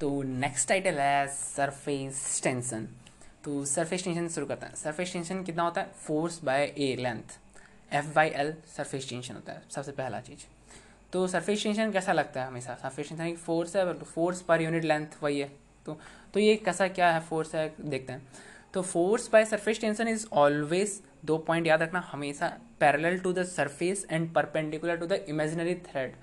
तो next title है surface tension तो सरफेस टेंशन शुरू करते हैं। सरफेस टेंशन कितना होता है? Force by a length F by L surface tension होता है, सबसे पहला चीज़। तो सरफेस टेंशन कैसा लगता है हमेशा? सरफेस टेंशन एक फोर्स है फोर्स पर यूनिट लेंथ वही है। तो तो ये कैसा, क्या है फोर्स है, देखते हैं। तो force by surface tension is always दो पॉइंट याद रखना, हमेशा parallel to the surface and perpendicular to the imaginary thread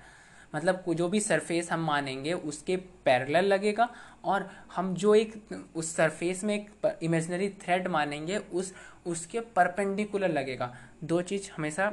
मतलब जो भी सरफेस हम मानेंगे उसके पैरेलल लगेगा और हम जो एक उस सरफेस में एक इमेजनरी थ्रेड मानेंगे उस उसके परपेंडिकुलर लगेगा। दो चीज़ हमेशा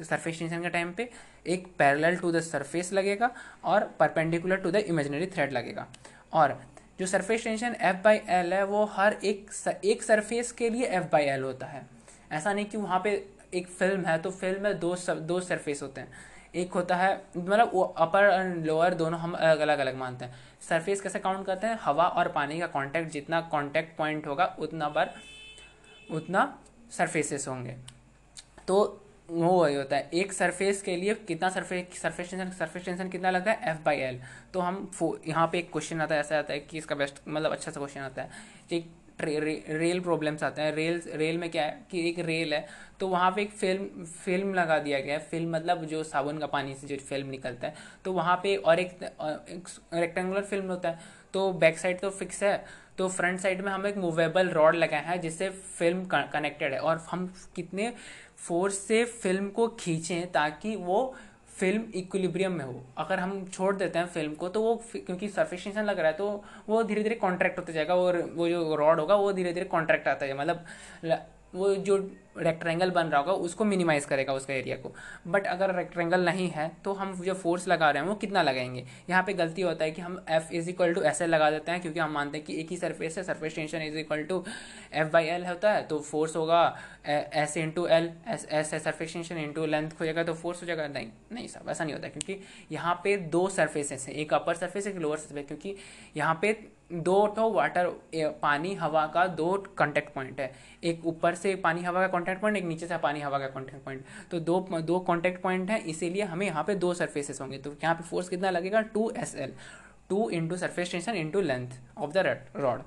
सरफेस टेंशन के टाइम पे एक पैरेलल टू द सरफेस लगेगा और perpendicular to the imaginary thread लगेगा। और जो surface tension F by L है वो हर एक एक सरफेस के लिए एफ़ बाई एल होता है। ऐसा नहीं कि वहाँ पे एक फ़िल्म है तो फ़िल्म में दो सर, दो सरफेस होते हैं। एक होता है मतलब अपर एंड लोअर दोनों हम अलग अलग मानते हैं। सरफेस कैसे काउंट करते हैं? हवा और पानी का कांटेक्ट जितना कांटेक्ट पॉइंट होगा, उतना बार उतना सरफेसेस होंगे। तो वो वही होता है। एक सरफेस के लिए कितना surface surface tension surface tension कितना लगता है? एफ़ बाई एल तो हम यहाँ पे एक क्वेश्चन आता है, ऐसा आता है कि इसका बेस्ट मतलब अच्छा सा क्वेश्चन आता है कि रे, रे, रेल प्रॉब्लम्स आते हैं। रेल रेल में क्या है कि एक रेल है तो वहाँ पे एक फ़िल्म फ़िल्म लगा दिया गया है। फ़िल्म मतलब जो साबुन का पानी से जो फ़िल्म निकलता है। तो वहाँ पे और एक, एक रेक्टेंगुलर फ़िल्म होता है। तो बैक साइड तो फिक्स है तो फ्रंट साइड में हम एक मूवेबल रॉड लगाए हैं जिससे फ़िल्म कनेक्टेड है। और हम कितने फोर्स से फ़िल्म को खींचें ताकि वो फ़िल्म इक्विलिब्रियम में हो। अगर हम छोड़ देते हैं फ़िल्म को तो वो क्योंकि सरफेस टेंशन लग रहा है तो वो धीरे धीरे कॉन्ट्रैक्ट होता जाएगा और वो जो रॉड होगा, वो धीरे धीरे कॉन्ट्रैक्ट आता है। मतलब वो जो रेक्टेंगल बन रहा होगा, उसको मिनिमाइज करेगा उसका एरिया को। बट अगर रेक्टेंगल नहीं है तो हम जो फोर्स लगा रहे हैं, वो कितना लगाएँगे? यहाँ पे गलती होता है कि हम F is equal to L लगा देते हैं, क्योंकि हम मानते हैं कि एक ही सरफेस है surface tension is equal to F by L होता है तो फोर्स होगा S into L S S है सरफेस टेंशन इंटू लेंथ हो जाएगा तो फोर्स हो जाएगा। नहीं नहीं सब ऐसा नहीं होता, क्योंकि यहाँ पे दो सरफेसेस हैं, एक अपर सर्फेस एक लोअर सर्फेस क्योंकि यहाँ पे दो तो वाटर पानी, हवा का दो कॉन्टैक्ट पॉइंट है। एक ऊपर से पानी, हवा का कॉन्टैक्ट पॉइंट एक नीचे से पानी, हवा का कॉन्टैक्ट पॉइंट तो दो दो कॉन्टैक्ट पॉइंट है, इसीलिए हमें यहाँ पे दो सरफेसेस होंगे। तो यहाँ पे फोर्स कितना लगेगा? Two S L two into surface tension into length of the rod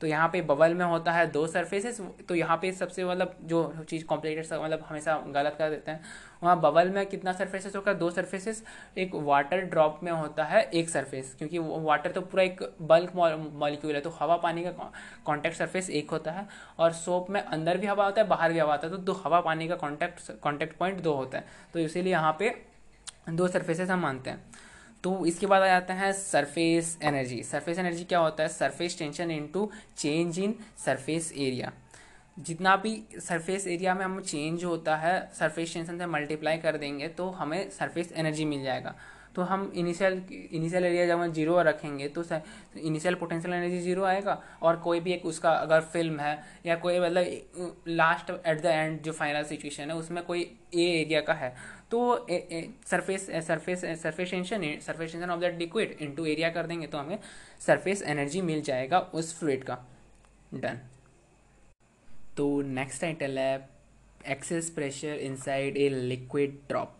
तो यहाँ पे बबल में होता है दो सरफेसेस तो यहाँ पे सबसे मतलब जो चीज़ कॉम्प्लिकेटेड मतलब हमेशा गलत कर देते हैं। वहाँ बबल में कितना सरफेसेस होगा? दो सरफेसेस एक वाटर ड्रॉप में होता है एक सरफेस क्योंकि वाटर तो पूरा एक बल्क मॉलिक्यूल है तो हवा पानी का कॉन्टैक्ट सरफेस एक होता है, और सोप में अंदर भी हवा होता है, बाहर भी हवा होता है तो दो, हवा पानी का कॉन्टैक्ट कॉन्टैक्ट पॉइंट दो होता है। तो इसीलिए यहाँ पे दो सरफेसेस हम मानते हैं। तो इसके बाद आ जाते हैं सरफेस एनर्जी सरफेस एनर्जी क्या होता है? Surface tension into change in surface area जितना भी सरफेस एरिया में हम चेंज होता है सरफेस टेंशन से मल्टीप्लाई कर देंगे तो हमें सरफेस एनर्जी मिल जाएगा. तो हम इनिशियल इनिशियल एरिया जब हम ज़ीरो रखेंगे तो इनिशियल पोटेंशियल एनर्जी ज़ीरो आएगा. और कोई भी एक उसका अगर फ़िल्म है, या कोई मतलब लास्ट एट द एंड जो फाइनल सिचुएशन है, उसमें कोई ए एरिया का है तो surface surface surface tension surface tension of that liquid into area कर देंगे तो हमें सरफेस एनर्जी मिल जाएगा उस फ्लूड का। डन तो नेक्स्ट टाइटल है excess pressure inside a liquid drop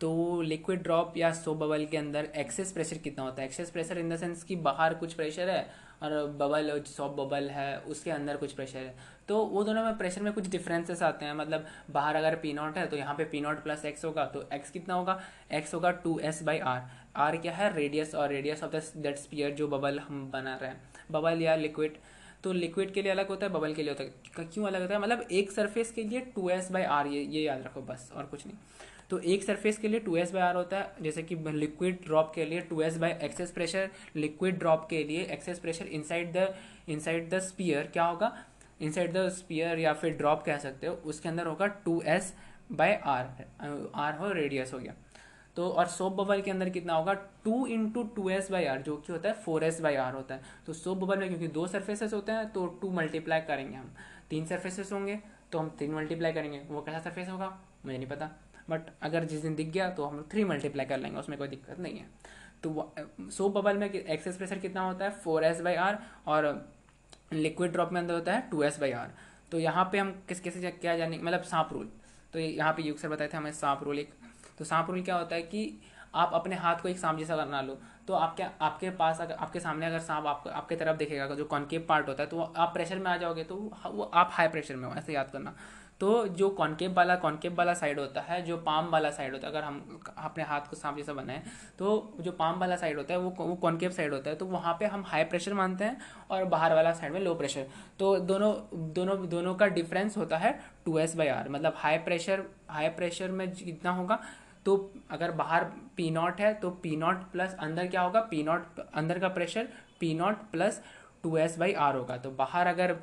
तो लिक्विड ड्रॉप या सो बबल के अंदर एक्सेस प्रेशर कितना होता है? Excess pressure in the sense कि बाहर कुछ प्रेशर है और बबल सॉप बबल है, उसके अंदर कुछ प्रेशर है। तो वो दोनों में प्रेशर में कुछ डिफरेंसेस आते हैं। मतलब बाहर अगर पी नॉट है तो यहाँ पे पी नॉट प्लस एक्स होगा तो एक्स कितना होगा? एक्स होगा two S by R R क्या है? रेडियस और रेडियस ऑफ़ दैट स्पीयर जो बबल हम बना रहे हैं। बबल या लिक्विड तो लिक्विड के लिए अलग होता है बबल के लिए होता है। क्यों अलग होता है? मतलब एक सरफेस के लिए टू एस बाई आर ये ये याद रखो बस, और कुछ नहीं। तो एक सरफेस के लिए टू एस बाई आर होता है, जैसे कि लिक्विड ड्रॉप के लिए two S by excess pressure liquid drop के लिए excess pressure inside the inside the sphere क्या होगा? इनसाइड द स्पीयर या फिर ड्रॉप कह सकते हो, उसके अंदर होगा two S by R R हो रेडियस हो गया। तो और सोप बबल के अंदर कितना होगा? Two into two S by R जो कि होता है फोर एस बाई आर होता है। तो सोप बबल में क्योंकि दो सर्फेसेस होते हैं तो टू मल्टीप्लाई करेंगे हम। तीन सर्फेसेस होंगे तो हम तीन मल्टीप्लाई करेंगे। वो कैसा सर्फेस होगा? मुझे नहीं पता। बट अगर जिस दिन दिख गया तो हम लोग थ्री मल्टीप्लाई कर लेंगे, उसमें कोई दिक्कत नहीं है। तो सोप बबल में एक्सेस प्रेशर कितना होता है? फोर एस बाई आर और लिक्विड ड्रॉप में अंदर होता है टू एस बाई आर तो यहाँ पे हम किस, कैसे क्या जाने मतलब सांप रूल तो यहाँ पे युग सर बताए थे हमें सांप रूल एक। तो सांप रूल क्या होता है कि आप अपने हाथ को एक सांप जैसा बना लो। तो आपके आपके पास अगर, आपके सामने अगर सांप आपको, आपके तरफ़ देखेगा, जो कॉन्केव पार्ट होता है तो आप प्रेशर में आ जाओगे तो वो आप हाई प्रेशर में हो, ऐसे याद करना। तो जो कॉन्केव वाला कॉन्केव वाला साइड होता है, जो पाम वाला साइड होता है, अगर हम अपने हाथ को सांप जैसा बनाए तो जो पाम वाला साइड होता है, वो वो कॉन्केव साइड होता है तो वहाँ पे हम हाई प्रेशर मानते हैं और बाहर वाला साइड में लो प्रेशर तो दोनों दोनों दोनों का डिफरेंस होता है टू एस बाई आर मतलब हाई प्रेशर हाई प्रेशर में जितना होगा तो अगर बाहर पी नॉट है तो पी नॉट प्लस अंदर क्या होगा? पी नॉट अंदर का pressure P naught plus two S by R होगा. तो बाहर अगर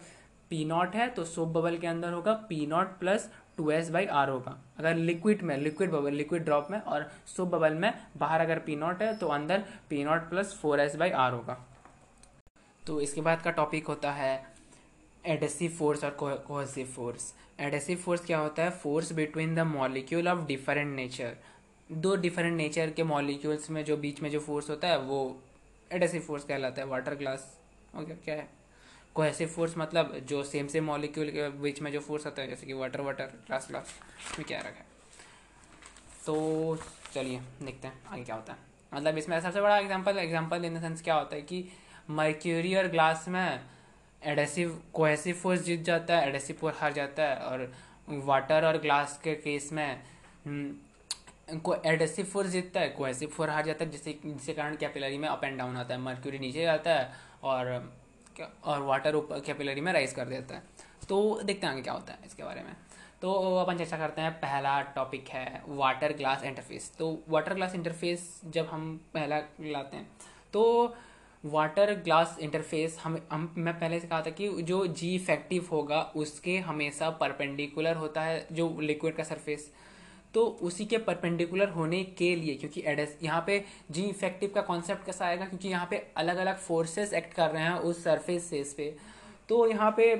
पी नॉट है तो सोप बबल के अंदर होगा P naught plus two S by R होगा। अगर लिक्विड में लिक्विड बबल लिक्विड ड्रॉप में और सोप बबल में बाहर अगर पी नॉट है तो अंदर P naught plus four S by R होगा। तो इसके बाद का टॉपिक होता है एडेसिव फोर्स और कोहेसिव फोर्स एडेसिव फोर्स क्या होता है? Force between the molecule of different nature दो डिफरेंट नेचर के मॉलिक्यूल्स में जो बीच में जो फोर्स होता है, वो एडेसिव फोर्स कहलाता है। वाटर ग्लास ओके क्या है? कोहेसिव फोर्स मतलब जो सेम सेम मॉलिक्यूल के बीच में जो फोर्स आता है जैसे कि वाटर वाटर ग्लास ग्लास में क्या रखा है? तो चलिए देखते हैं आगे क्या होता है। मतलब इसमें सबसे बड़ा example example in the sense क्या होता है कि मर्क्यूरी और ग्लास में एडेसिव कोहेसिव फोर्स जीत जाता है एडेसिव फोर्स हार जाता है और वाटर और ग्लास के केस में हम्म, को एडेसिव फोर्स जीतता है कोहेसिव फोर्स हार जाता है जिससे जिसके कारण कैपिलरी में अप एंड डाउन आता है मर्क्यूरी नीचे जाता है और और वाटर ऊपर कैपिलरी में राइज कर देता है। तो देखते हैं आगे क्या होता है इसके बारे में। तो अपन चर्चा करते हैं, पहला टॉपिक है वाटर ग्लास इंटरफेस तो वाटर ग्लास इंटरफेस जब हम पहला लाते हैं तो वाटर ग्लास इंटरफेस हम हम, मैं पहले से कहा था कि जो जी इफ़ेक्टिव होगा, उसके हमेशा परपेंडिकुलर होता है, जो लिक्विड का सरफेस तो उसी के परपेंडिकुलर होने के लिए, क्योंकि एडेस यहाँ पे जी इफ़ेक्टिव का कॉन्सेप्ट कैसा आएगा? क्योंकि यहाँ पे अलग अलग फोर्सेस एक्ट कर रहे हैं उस सरफेस सेस पे। तो यहाँ पे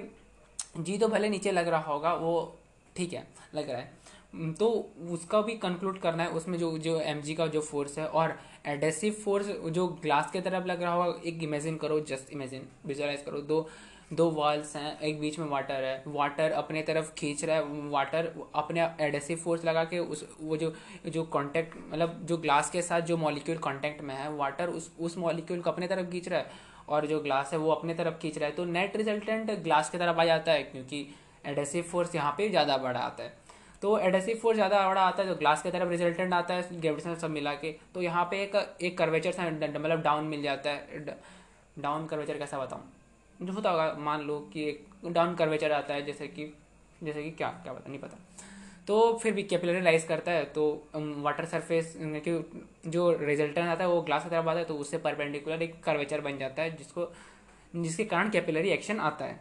जी तो भले नीचे लग रहा होगा, वो ठीक है, लग रहा है। तो उसका भी कंक्लूड करना है, उसमें जो जो एमजी का जो फोर्स है और एडेसिव फोर्स जो ग्लास के तरफ़ लग रहा होगा, एक इमेजिन करो जस्ट इमेजिन विजुअलाइज करो। दो दो वॉल्स हैं, एक बीच में वाटर है। वाटर अपने तरफ़ खींच रहा है वाटर अपने एडेसिव फोर्स लगा के उस, वो जो जो कांटेक्ट मतलब जो ग्लास के साथ जो मॉलिक्यूल कांटेक्ट में है वाटर उस उस मॉलिक्यूल को अपने तरफ़ खींच रहा है और जो ग्लास है वो अपने तरफ़ खींच रहा है। तो नेट रिजल्टेंट ग्लास की तरफ़ आ जाता है क्योंकि एडेसिव फोर्स यहाँ पे ज़्यादा बड़ा आता है। तो एडेसिव फोर्स ज़्यादा बड़ा आता है तो ग्लास की तरफ़ रिजल्टेंट आता है ग्रेविटेशन सब मिला के। तो यहाँ पे एक एक कर्वेचर सा मतलब डाउन मिल जाता है। डाउन कर्वेचर कैसा बताऊँ? जो होता होगा, मान लो कि एक डाउन कर्वेचर आता है, जैसे कि जैसे कि क्या क्या पता, नहीं पता। तो फिर भी कैपिलरी राइज करता है तो वाटर सरफेस कि जो रिजल्टेंट आता है, वो ग्लास की तरफ़ आता है तो उससे परपेंडिकुलर एक कर्वेचर बन जाता है, जिसको, जिसके कारण कैपिलरी एक्शन आता है।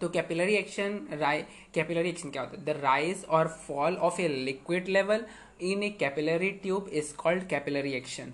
तो कैपिलरी एक्शन राइ कैपिलरी एक्शन क्या होता है? द राइज और fall of a liquid level in a capillary tube is called capillary action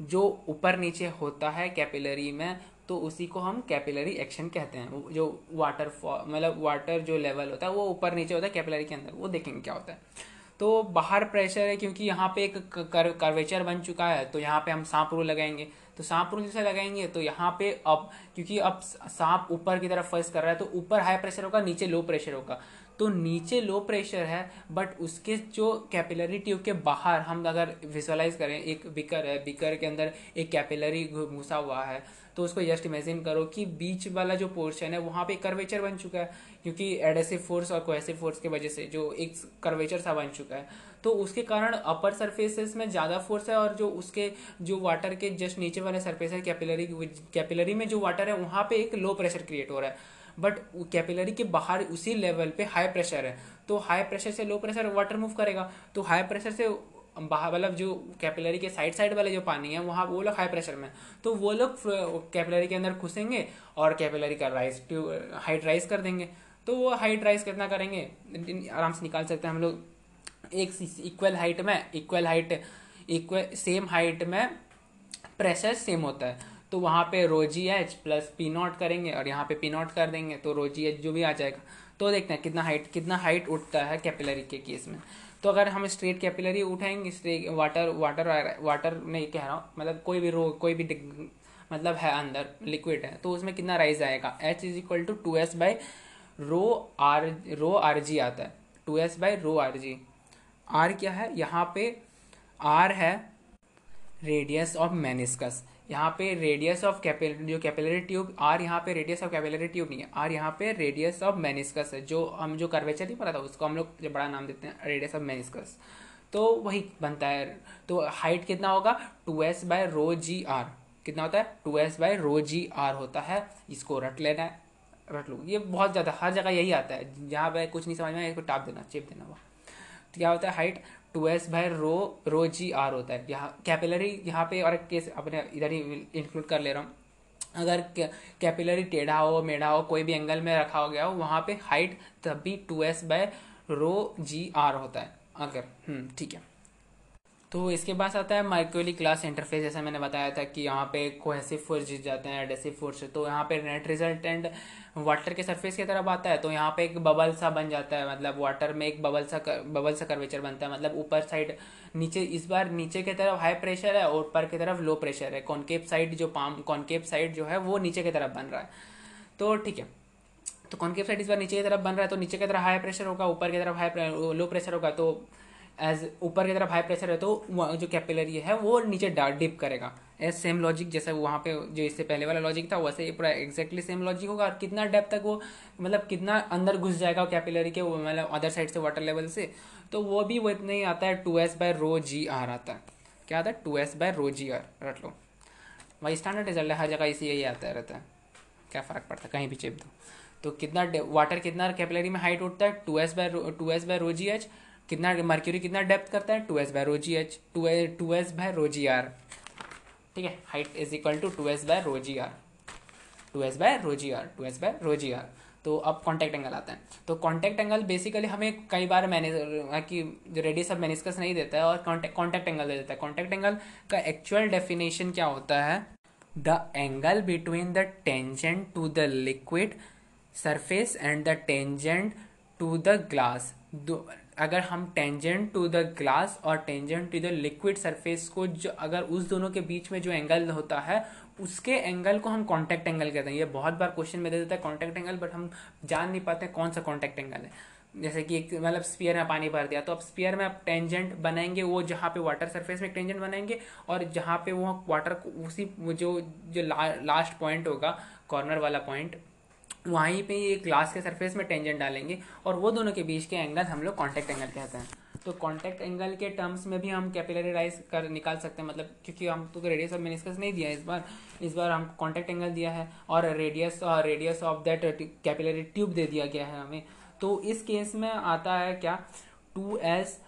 जो ऊपर नीचे होता है कैपिलरी में तो उसी को हम कैपिलरी एक्शन कहते हैं। जो वाटर मतलब वाटर जो लेवल होता है वो ऊपर नीचे होता है कैपिलरी के अंदर। वो देखेंगे क्या होता है। तो बाहर प्रेशर है क्योंकि यहाँ पे एक कर, कर्वेचर बन चुका है तो यहाँ पे हम सांप रूल लगाएँगे। तो सांप रूल जैसे लगाएँगे तो यहाँ पे अब क्योंकि अब सांप ऊपर की तरफ़ फ़र्स्ट कर रहा है तो ऊपर हाई प्रेशर होगा नीचे लो प्रेशर होगा। तो नीचे लो प्रेशर है बट उसके जो कैपिलरी ट्यूब के बाहर हम अगर विजुअलाइज करें एक बिकर है बिकर के अंदर एक कैपिलरी घुसा हुआ है तो उसको जस्ट इमेजिन करो कि बीच वाला जो पोर्शन है, वहाँ पे कर्वेचर बन चुका है, क्योंकि एडेसिव फोर्स और कोहेसिव फोर्स की वजह से जो एक कर्वेचर सा बन चुका है। तो उसके कारण अपर सरफेसेस में ज़्यादा फोर्स है और जो उसके, जो वाटर के जस्ट नीचे वाले सरफेस है कैपिलरी कैपिलरी में जो वाटर है, वहाँ पे एक लो प्रेशर क्रिएट हो रहा है। बट कैपिलरी के बाहर उसी लेवल पे हाई प्रेशर है। तो हाई प्रेशर से लो प्रेशर वाटर मूव करेगा। तो हाई प्रेशर से मतलब जो कैपिलरी के साइड साइड वाले जो पानी है, वहाँ वो लोग हाई प्रेशर में तो वो लोग कैपिलरी के अंदर घुसेंगे और कैपिलरी का राइस हाइट राइज कर देंगे। तो वो हाइट राइज कितना करेंगे? आराम से निकाल सकते हैं हम लोग। एक इक्वल हाइट में equal height equal same height में प्रेशर सेम होता है। तो वहाँ पे रोजी एच प्लस पी नॉट करेंगे और यहाँ पे पी नॉट कर देंगे। तो रोजी एच जो भी आ जाएगा। तो देखते हैं कितना हाइट कितना हाइट उठता है कैपिलरी के केस में। तो अगर हम स्ट्रेट कैपिलरी उठाएँगे वाटर वाटर वाटर नहीं कह रहा हूँ मतलब कोई भी रो, कोई भी मतलब है अंदर, लिक्विड है तो उसमें कितना राइज आएगा? H is equal to two S by rho R rho R G आता है। Two S by rho R G R क्या है? यहाँ पे आर है रेडियस ऑफ़ मेनिस्कस यहाँ पे रेडियस ऑफ़ कैपिल जो कैपिलरी ट्यूब आर यहाँ पे रेडियस ऑफ़ कैपिलरी ट्यूब नहीं है। आर यहाँ पे रेडियस ऑफ़ मेनिस्कस है। जो, हम जो कर्वेचर नहीं पता था, उसको हम लोग बड़ा नाम देते हैं रेडियस ऑफ़ मेनिस्कस तो वही बनता है। तो हाइट कितना होगा? Two S by rho G R कितना होता है? Two S by rho G R होता है। इसको रट लेना है। रट लो। ये बहुत ज़्यादा, हर जगह यही आता है। जहाँ पे कुछ नहीं समझ में आया, इसको टाप देना चेप देना। वो तो क्या होता है height two S by rho rho G R होता है। यहाँ कैपिलरी यहाँ पे और एक केस अपने इधर ही इंक्लूड कर ले रहा हूँ। अगर कैपिलरी टेढ़ा हो मेढ़ा हो कोई भी एंगल में रखा हो गया हो वहाँ पे हाइट तब भी two S by rho G R होता है। अगर हम्म, ठीक है। तो इसके बाद आता है माइक्रोली क्लास इंटरफेस जैसे मैंने बताया था कि यहाँ पे कोहेसिव फोर्स जीत जाते हैं एडेसिव फोर्स तो यहाँ पे नेट रिजल्टेंट वाटर के सरफेस की तरफ़ आता है तो यहाँ पे एक बबल सा बन जाता है मतलब वाटर में एक बबल सा कर, बबल सा कर्वेचर बनता है मतलब ऊपर साइड नीचे इस बार नीचे की तरफ़ हाई प्रेशर है और ऊपर की तरफ़ लो प्रेशर है कॉन्केप साइड जो पाम कॉन्केप साइड जो है वो नीचे की तरफ़ बन रहा है। तो ठीक है तो कॉन्केप साइड इस बार नीचे की तरफ़ बन रहा है तो नीचे की तरफ़ हाई प्रेशर होगा ऊपर की तरफ़ हाई लो प्रेशर होगा तो एज ऊपर की तरफ़ हाई प्रेशर है तो जो कैपिलरी है वो नीचे डिप करेगा। एज सेम लॉजिक जैसा वहाँ पे जो इससे पहले वाला लॉजिक था, वैसे पूरा एक्जैक्टली सेम लॉजिक होगा। और कितना डेप तक वो मतलब कितना अंदर घुस जाएगा कैपिलरी के मतलब अदर साइड से वाटर लेवल से तो वो भी वो इतना ही आता है two S by rho G R आता है। क्या आता है? Two S by rho G R रट लो। वही स्टैंडर्ड रिज़ल्ट है, हर जगह इसी यही आता रहता है। क्या फ़र्क पड़ता है? कहीं भी चेप दो। तो कितना वाटर कितना कैपिलरी में हाइट उठता है? Two S by two S by rho G H कितना मर्क्यूरी कितना डेप्थ करता है? Two S by rho G H two two S by rho G R ठीक है? Height is equal to two S by rho G R two S by rho G R two S by rho G R तो अब contact angle आता है। तो contact angle basically हमें कई बार मैनेज कि रेडियस ऑफ़ मेनिस्कस नहीं देता है और कॉन्टैक्ट एंगल दे देता है। कॉन्टैक्ट एंगल का एक्चुअल डेफिनेशन क्या होता है? The angle between the tangent to the liquid surface and the tangent to the glass अगर हम टेंजेंट टू द ग्लास और tangent to the liquid surface को जो अगर उस दोनों के बीच में जो एंगल होता है उसके एंगल को हम कॉन्टैक्ट एंगल कहते हैं। ये बहुत बार क्वेश्चन में दे देता है कॉन्टैक्ट एंगल बट हम जान नहीं पाते कौन सा कॉन्टैक्ट एंगल है। जैसे कि एक मतलब स्पीयर में पानी भर दिया तो अब स्पीयर में आप टेंजेंट बनाएँगे वो जहाँ पे वाटर सरफेस में टेंजेंट बनाएँगे और जहाँ पे वो वाटर उसी जो जो ला, लास्ट पॉइंट होगा कॉर्नर वाला पॉइंट वहीं पे ये ग्लास के सरफेस में टेंजेंट डालेंगे और वो दोनों के बीच के एंगल हम लोग कॉन्टैक्ट एंगल कहते हैं। तो कॉन्टैक्ट एंगल के टर्म्स में भी हम कैपिलरी राइज कर, निकाल सकते हैं मतलब क्योंकि हम तो रेडियस ऑफ़ मेनिस्कस नहीं दिया इस बार। इस बार हम कॉन्टैक्ट एंगल दिया है और रेडियस और radius of that capillary tube दे दिया गया है हमें। तो इस केस में आता है क्या? Two S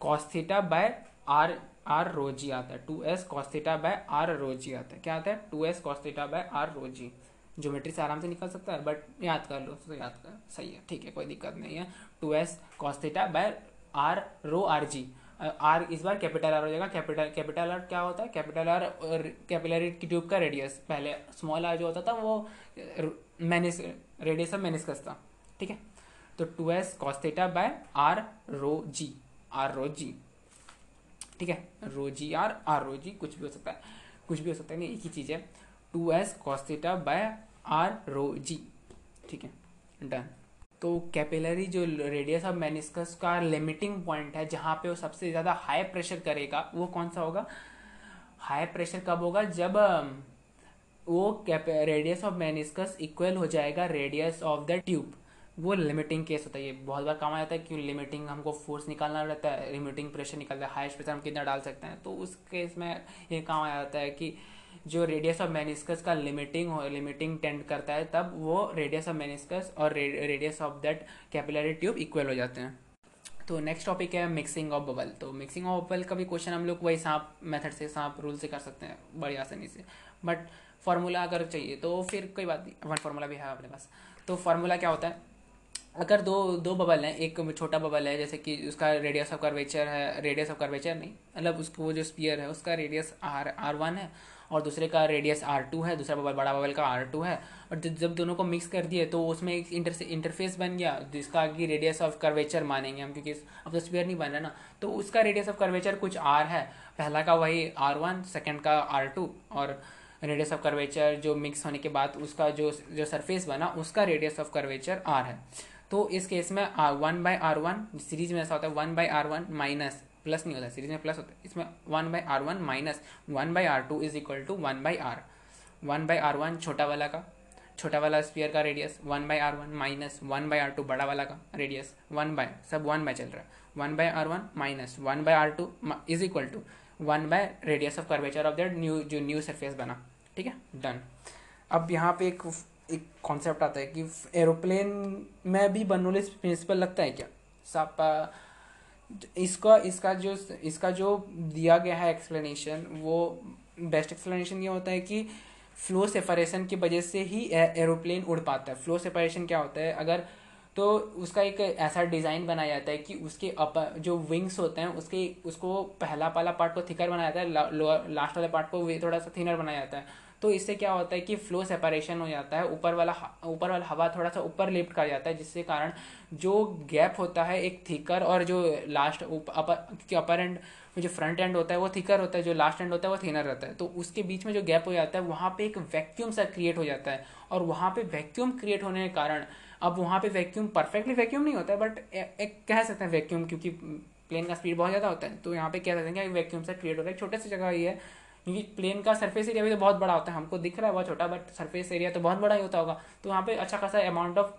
cos theta by R R rho G आता है। Two S cos theta by R rho G आता है। क्या आता है? Two S cos theta by R rho G geometry से आराम से निकल सकता है बट याद कर लो तो याद कर, सही है, ठीक है, कोई दिक्कत नहीं है। Two S cos theta by R rho R G R इस बार कैपिटल आर हो जाएगा कैपिटल कैपिटल आर क्या होता है? कैपिटल आर कैपिलरी ट्यूब का रेडियस पहले स्मॉल आर जो होता था, वो मैनिस रेडियस ऑफ़ मेनिस्कस था, ठीक है? तो two S cos theta by R rho G R rho G ठीक है? रो जी आर आर रो जी कुछ भी हो सकता है, कुछ भी हो सकता है, नहीं, एक ही चीज़ है। Two S cos theta by R rho G ठीक है? डन तो कैपिलरी जो रेडियस ऑफ़ मेनिस्कस का लिमिटिंग पॉइंट है जहाँ पे वो सबसे ज़्यादा हाई प्रेशर करेगा वो कौन सा होगा? हाई प्रेशर कब होगा? जब um, वो रेडियस ऑफ़ मेनिस्कस इक्वल हो जाएगा रेडियस ऑफ़ द ट्यूब वो लिमिटिंग केस होता है। ये बहुत बार काम आ जाता है कि लिमिटिंग हमको फोर्स निकालना रहता है लिमिटिंग प्रेशर निकलता है हाइस्ट प्रेशर हम कितना डाल सकते हैं? तो उस केस में ये काम आ जाता है कि जो रेडियस ऑफ़ मेनिस्कस का लिमिटिंग लिमिटिंग टेंड करता है, तब वो रेडियस ऑफ़ मेनिस्कस और radius of that capillary tube equal हो जाते हैं। तो नेक्स्ट टॉपिक है मिक्सिंग ऑफ़ बबल तो मिक्सिंग ऑफ़ बबल का भी क्वेश्चन हम लोग वही सांप मेथड से, सांप रूल से कर सकते हैं, बड़ी आसानी से। बट फार्मूला अगर चाहिए तो फिर कोई बात नहीं वन फार्मूला भी है अपने पास। तो फार्मूला क्या होता है? अगर दो दो बबल हैं, एक छोटा बबल है, जैसे कि उसका रेडियस ऑफ़ कर्वेचर है रेडियस ऑफ़ कर्वेचर नहीं मतलब उसको, वो जो स्पीयर है, उसका रेडियस आर आर वन है और दूसरे का रेडियस आर टू है, दूसरा बबल बड़ा बबल का आर टू है। और जब दोनों को मिक्स कर दिए तो उसमें एक इंटर इंटरफेस बन गया, जिसका कि रेडियस ऑफ़ कर्वेचर मानेंगे हम, क्योंकि अब तो स्पेयर नहीं बन रहा ना। तो उसका रेडियस ऑफ़ कर्वेचर कुछ आर है। पहला का वही आर वन सेकेंड का आर टू और रेडियस ऑफ़ कर्वेचर जो मिक्स होने के बाद उसका जो जो सरफेस बना, उसका रेडियस ऑफ़ कर्वेचर आर है। तो इस केस में one by R one series में ऐसा होता है one by R one minus plus नहीं होता सीरीज़ में प्लस होता है। इसमें one by R one minus one by R two is equal to one by R one by R one छोटा वाला का, छोटा वाला स्पीयर का radius one by R one minus one by R two बड़ा वाला का रेडियस वन बाय सब वन बाय चल रहा है। One by R one minus one by R two is equal to one by radius of curvature of that new जो new surface बना। ठीक है? डन अब यहाँ पे एक एक कॉन्सेप्ट आता है कि एरोप्लेन में भी बर्नोलिस प्रिंसिपल लगता है क्या? सब इसका इसका जो इसका जो दिया गया है एक्सप्लेनेशन वो बेस्ट एक्सप्लेनेशन ये होता है कि फ्लो सेपरेशन की वजह से ही एरोप्लेन उड़ पाता है। फ्लो सेपरेशन क्या होता है? अगर तो उसका एक ऐसा डिज़ाइन बनाया जाता है कि उसके अपर जो विंग्स होते हैं, उसके, उसको पहला पहला पार्ट को थिकर बनाया जाता है लास्ट वाले पार्ट को थोड़ा सा थिनर बनाया जाता है। तो इससे क्या होता है कि फ्लो सेपरेशन हो जाता है, ऊपर वाला ऊपर वाला हवा थोड़ा सा ऊपर लिफ्ट कर जाता है जिसके कारण जो गैप होता है एक थिकर और जो लास्ट अपर अपर एंड जो फ्रंट एंड होता है वो थिकर होता है, जो लास्ट एंड होता है वो थिनर रहता है। तो उसके बीच में जो गैप हो जाता है, वहाँ पे एक वैक्यूम सा क्रिएट हो जाता है और वहाँ पे वैक्यूम क्रिएट होने के कारण, अब वहाँ पे वैक्यूम परफेक्टली वैक्यूम नहीं होता है बट एक कह सकते हैं वैक्यूम क्योंकि प्लेन का स्पीड बहुत ज़्यादा होता है तो यहाँ पे कह सकते हैं कि वैक्यूम से क्रिएट हो रहा है। छोटे से जगह ये है क्योंकि प्लेन का सरफेस एरिया भी तो बहुत बड़ा होता है। हमको दिख रहा है बहुत छोटा बट सरफेस एरिया तो बहुत बड़ा ही होता होगा। तो यहाँ पे अच्छा खासा अमाउंट ऑफ़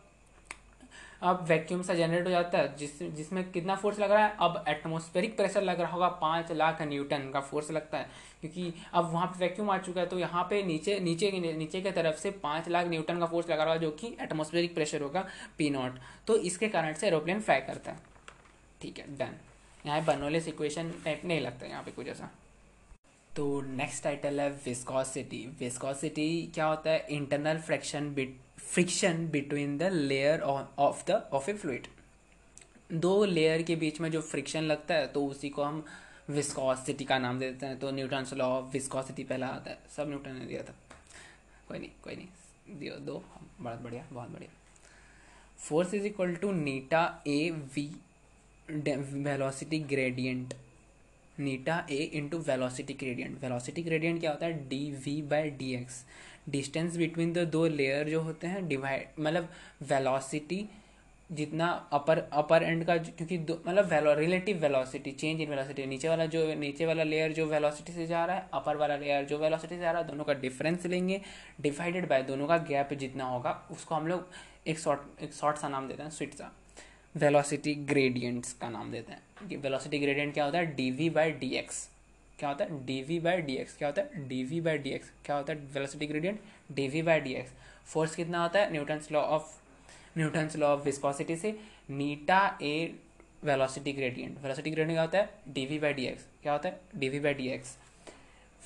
अब वैक्यूम सा जनरेट हो जाता है, जिस, जिसमें कितना फोर्स लग रहा है, अब एटमोस्फेरिक प्रेशर लग रहा होगा, पाँच लाख न्यूटन का फोर्स लगता है। क्योंकि अब वहाँ पे वैक्यूम आ चुका है तो यहाँ पे नीचे नीचे के, नीचे की तरफ़ से पाँच लाख न्यूटन का फोर्स लगा रहा होगा, जो कि एटमोस्फेरिक प्रेशर होगा पी नॉट तो इसके कारण से एरोप्लेन फ्लाई करता है। ठीक है डन यहाँ बर्नोलिस इक्वेशन टाइप नहीं लगता यहाँ पे कुछ ऐसा। तो नेक्स्ट टाइटल है विस्कोसिटी विस्कोसिटी क्या होता है? Internal fraction bit friction between the layer of the of a fluid दो लेयर के बीच में जो फ्रिक्शन लगता है तो उसी को हम विस्कोसिटी का नाम देते हैं। तो न्यूटन लॉ ऑफ़ विस्कोसिटी पहला आता है। सब न्यूटन ने दिया था। कोई नहीं कोई नहीं। दियो दो। बहुत बढ़िया बहुत बढ़िया। Force is equal to eta A V velocity gradient eta A into velocity gradient velocity gradient क्या होता है? D V by D X distance between the दो लेयर जो होते हैं डिवाइड मतलब वेलोसिटी जितना अपर अपर एंड का क्योंकि मतलब relative velocity change in velocity नीचे वाला जो नीचे वाला लेयर जो वेलोसिटी से जा रहा है अपर वाला लेयर जो वेलोसिटी से जा रहा है, दोनों का डिफरेंस लेंगे। डिवाइडेड बाय दोनों का गैप जितना होगा, उसको हम लोग एक शॉर्ट एक शॉर्ट सा नाम देते हैं स्विट सा। वेलोसिटी ग्रेडियंट्स का नाम देते हैं। कि वेलोसिटी ग्रेडियंट क्या होता है? D V by D X क्या होता है? D V by D X क्या होता है? D V by D X क्या होता है? Velocity gradient D V by D X force कितना होता है? Newton's law of Newton's law of viscosity से eta A velocity gradient velocity gradient क्या होता है? D V by D X क्या होता है? D V by D X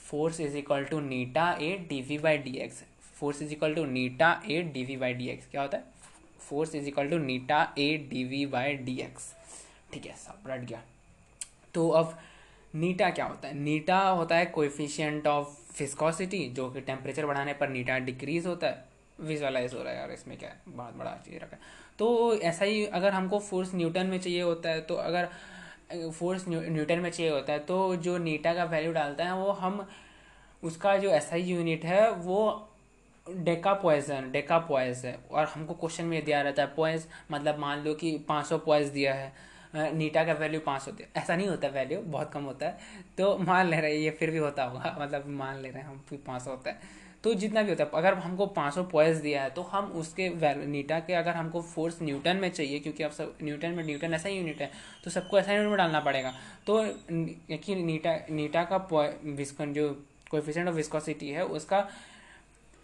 force is equal to eta A D V by D X force is equal to eta A D V by D X क्या होता है? Force is equal to eta A D V by D X. ठीक है, सब रट गया। तो अब नीटा क्या होता है? नीटा होता है कोएफिशिएंट ऑफ़ फिस्कोसिटी जो कि टेम्परेचर बढ़ाने पर नीटा डिक्रीज होता है। विजुअलाइज हो रहा है यार, इसमें क्या है? बहुत बड़ा चीज़ रखा है। तो ऐसा ही अगर हमको फोर्स न्यूटन में चाहिए होता है तो अगर फोर्स न्यूटन में चाहिए होता है तो जो नीटा का वैल्यू डालता है, वो हम, उसका जो ही यूनिट है, वो डेका पॉइजन डेका पॉइज है। और हमको क्वेश्चन में दिया रहता है पॉइज मतलब मान लो कि 500 पॉइज दिया है। नीटा का वैल्यू पाँच सौ दिया ऐसा नहीं होता वैल्यू बहुत कम होता है। तो मान ले रहे हैं, ये फिर भी होता होगा मतलब मान ले रहे हैं हम फिर पाँच सौ होता है। तो जितना भी होता है, अगर हमको पाँच सौ पॉइज दिया है तो हम उसके वैल्यू नीटा के अगर हमको फोर्स न्यूटन में चाहिए, क्योंकि अब सब, न्यूटन में न्यूटन ऐसा ही यूनिट है तो सबको ऐसा यूनिट में डालना पड़ेगा। तो यकीन, नीटा नीटा का विस्कन जो कोएफिशिएंट ऑफ़ विस्कोसिटी है, उसका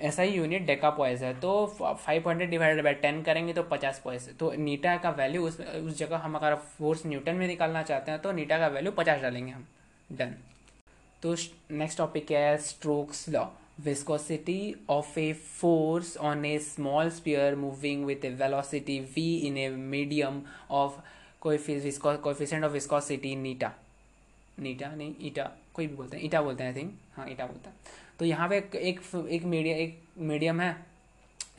ऐसा ही यूनिट डेका पॉइस है तो five hundred divided by ten करेंगे तो पचास पॉइस तो नीटा का वैल्यू उस उस जगह हम अगर फोर्स न्यूटन में निकालना चाहते हैं तो नीटा का वैल्यू पचास डालेंगे हम। डन तो नेक्स्ट टॉपिक क्या है? Strokes law viscosity of a force on a small sphere moving with a velocity v in a medium of coefficient of viscosity nita नीटा नहीं ईटा कोई भी बोलते हैं ईटा बोलते हैं आई थिंक हाँ ईटा बोलते हैं। तो यहाँ पे एक एक, मीडियम एक मीडियम है।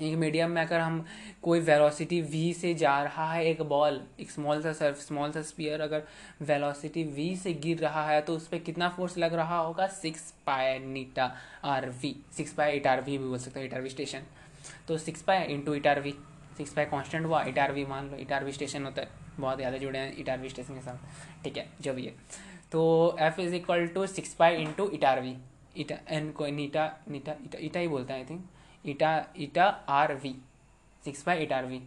एक मीडियम में अगर हम कोई वेलोसिटी वी से जा रहा है एक बॉल एक स्मॉल सा सर्फ स्मॉल सा स्पीयर अगर वेलोसिटी वी से गिर रहा है तो उस पर कितना फोर्स लग रहा होगा? Six pi eta R V six pi eta R V भी बोल सकते हैं एट आर वी स्टेशन तो six pi into eta R V six pi constant हुआ एट आर वी मान लो एट आर वी स्टेशन होता है। बहुत ज़्यादा जुड़े हैं इटारवी स्टेशन के साथ। ठीक है जो भी है। तो F is equal to six pi into eta R V eta N को नीटा नीटा इटा इटा ही बोलते हैं I think eta eta R V six by eta R V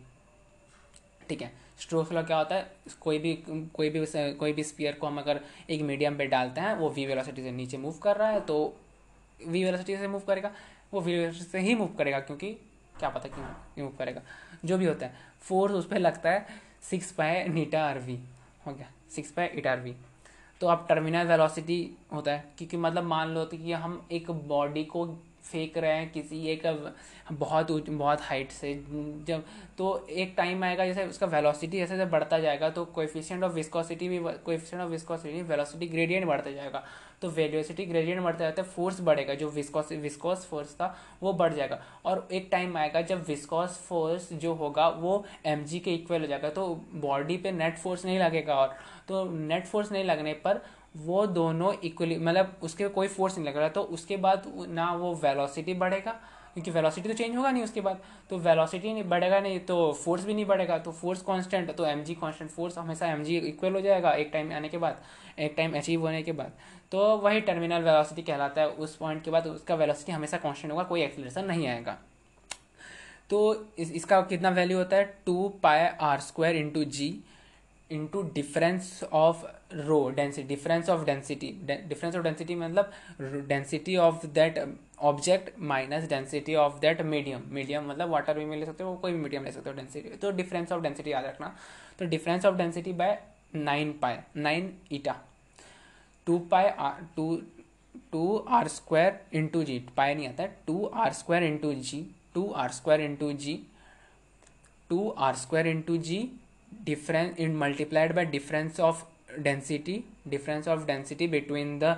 ठीक है? स्ट्रोक लॉ क्या होता है? कोई भी कोई भी कोई भी स्पीयर को हम अगर एक मीडियम पे डालते हैं, वो वी वेलोसिटी से नीचे मूव कर रहा है तो वी वेलोसिटी से मूव करेगा। वो वी वेलोसिटी से ही मूव करेगा, क्योंकि क्या पता क्यों क्यों मूव करेगा। जो भी होता है। फोर्स उस पर लगता है सिक्स पाए नीटा आर वी हो गया। Six pi it R V तो अब टर्मिनल वेलोसिटी होता है, क्योंकि मतलब मान लो तो कि हम एक बॉडी को फेंक रहे हैं किसी एक बहुत बहुत हाइट से, जब तो एक टाइम आएगा, जैसे उसका वेलोसिटी जैसे जैसे बढ़ता जाएगा तो कोएफिशिएंट ऑफ़ विस्कोसिटी भी coefficient of viscosity velocity gradient बढ़ता जाएगा। तो वेलोसिटी ग्रेडियंट बढ़ता जाता है फोर्स बढ़ेगा, जो विस्कोस विस्कोस फोर्स था, वो बढ़ जाएगा। और एक टाइम आएगा, जब विस्कोस फोर्स जो होगा, वो एमजी के इक्वल हो जाएगा तो बॉडी पे नेट फोर्स नहीं लगेगा और तो नेट फोर्स नहीं लगने पर वो दोनों इक्वली मतलब उसके कोई फोर्स नहीं लग रहा तो उसके बाद ना वो वेलोसिटी बढ़ेगा क्योंकि वेलोसिटी तो चेंज होगा नहीं उसके बाद। तो वेलोसिटी नहीं बढ़ेगा नहीं तो फोर्स भी नहीं बढ़ेगा तो फोर्स कांस्टेंट तो एम जी कॉन्स्टेंट फोर्स हमेशा एम जी इक्वल हो जाएगा एक टाइम आने के बाद एक टाइम अचीव होने के बाद। तो वही टर्मिनल वेलोसिटी कहलाता है उस पॉइंट के बाद उसका वेलोसिटी हमेशा कॉन्स्टेंट होगा कोई एक्सलेशन नहीं आएगा। तो इस, इसका कितना वैल्यू होता है? Two pi R square into G into difference of rho density difference of density difference of density मतलब density of that object minus density of that medium medium मतलब वाटर भी ले सकते हो, कोई भी मीडियम ले सकते हो डेंसिटी तो डिफरेंस ऑफ़ डेंसिटी याद रखना। तो difference of density by nine pi nine eta two pi two two R square into G pi नहीं आता है। Two R square into G two R square into G two R square into G difference in multiplied by difference of density, difference of density between the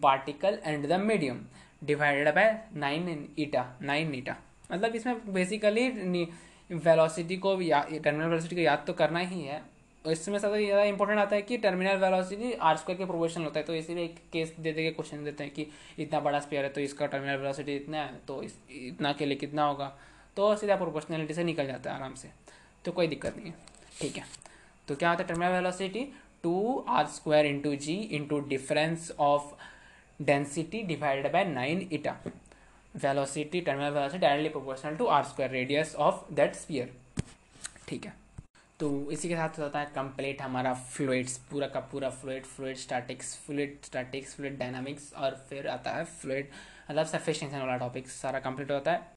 particle and the medium, divided by 9 in eta 9 eta. मतलब इसमें basically velocity को या terminal velocity को याद तो करना ही है। इसमें सबसे ज़्यादा इंपॉर्टेंट आता है कि टर्मिनल वेलोसिटी आर स्क्वायर के प्रोपोर्शनल होता है तो इसीलिए एक केस दे दे क्वेश्चन देते हैं कि इतना बड़ा स्पेयर है तो इसका टर्मिनल वेलोसिटी इतना है तो इस, इतना के लिए कितना होगा। तो सीधा प्रोपोर्शनलिटी से निकल जाता है आराम से। तो कोई दिक्कत नहीं है। ठीक है। तो क्या होता है terminal velocity two r square into g into difference of density divided by nine eta velocity terminal velocity directly proportional to r square radius of that sphere ठीक है। तो इसी के साथ होता है कंप्लीट हमारा फ्लूड्स पूरा का पूरा fluid fluid statics fluid statics fluid dynamics और फिर आता है फ्लूड मतलब सरफेस वाला टॉपिक सारा कंप्लीट होता है।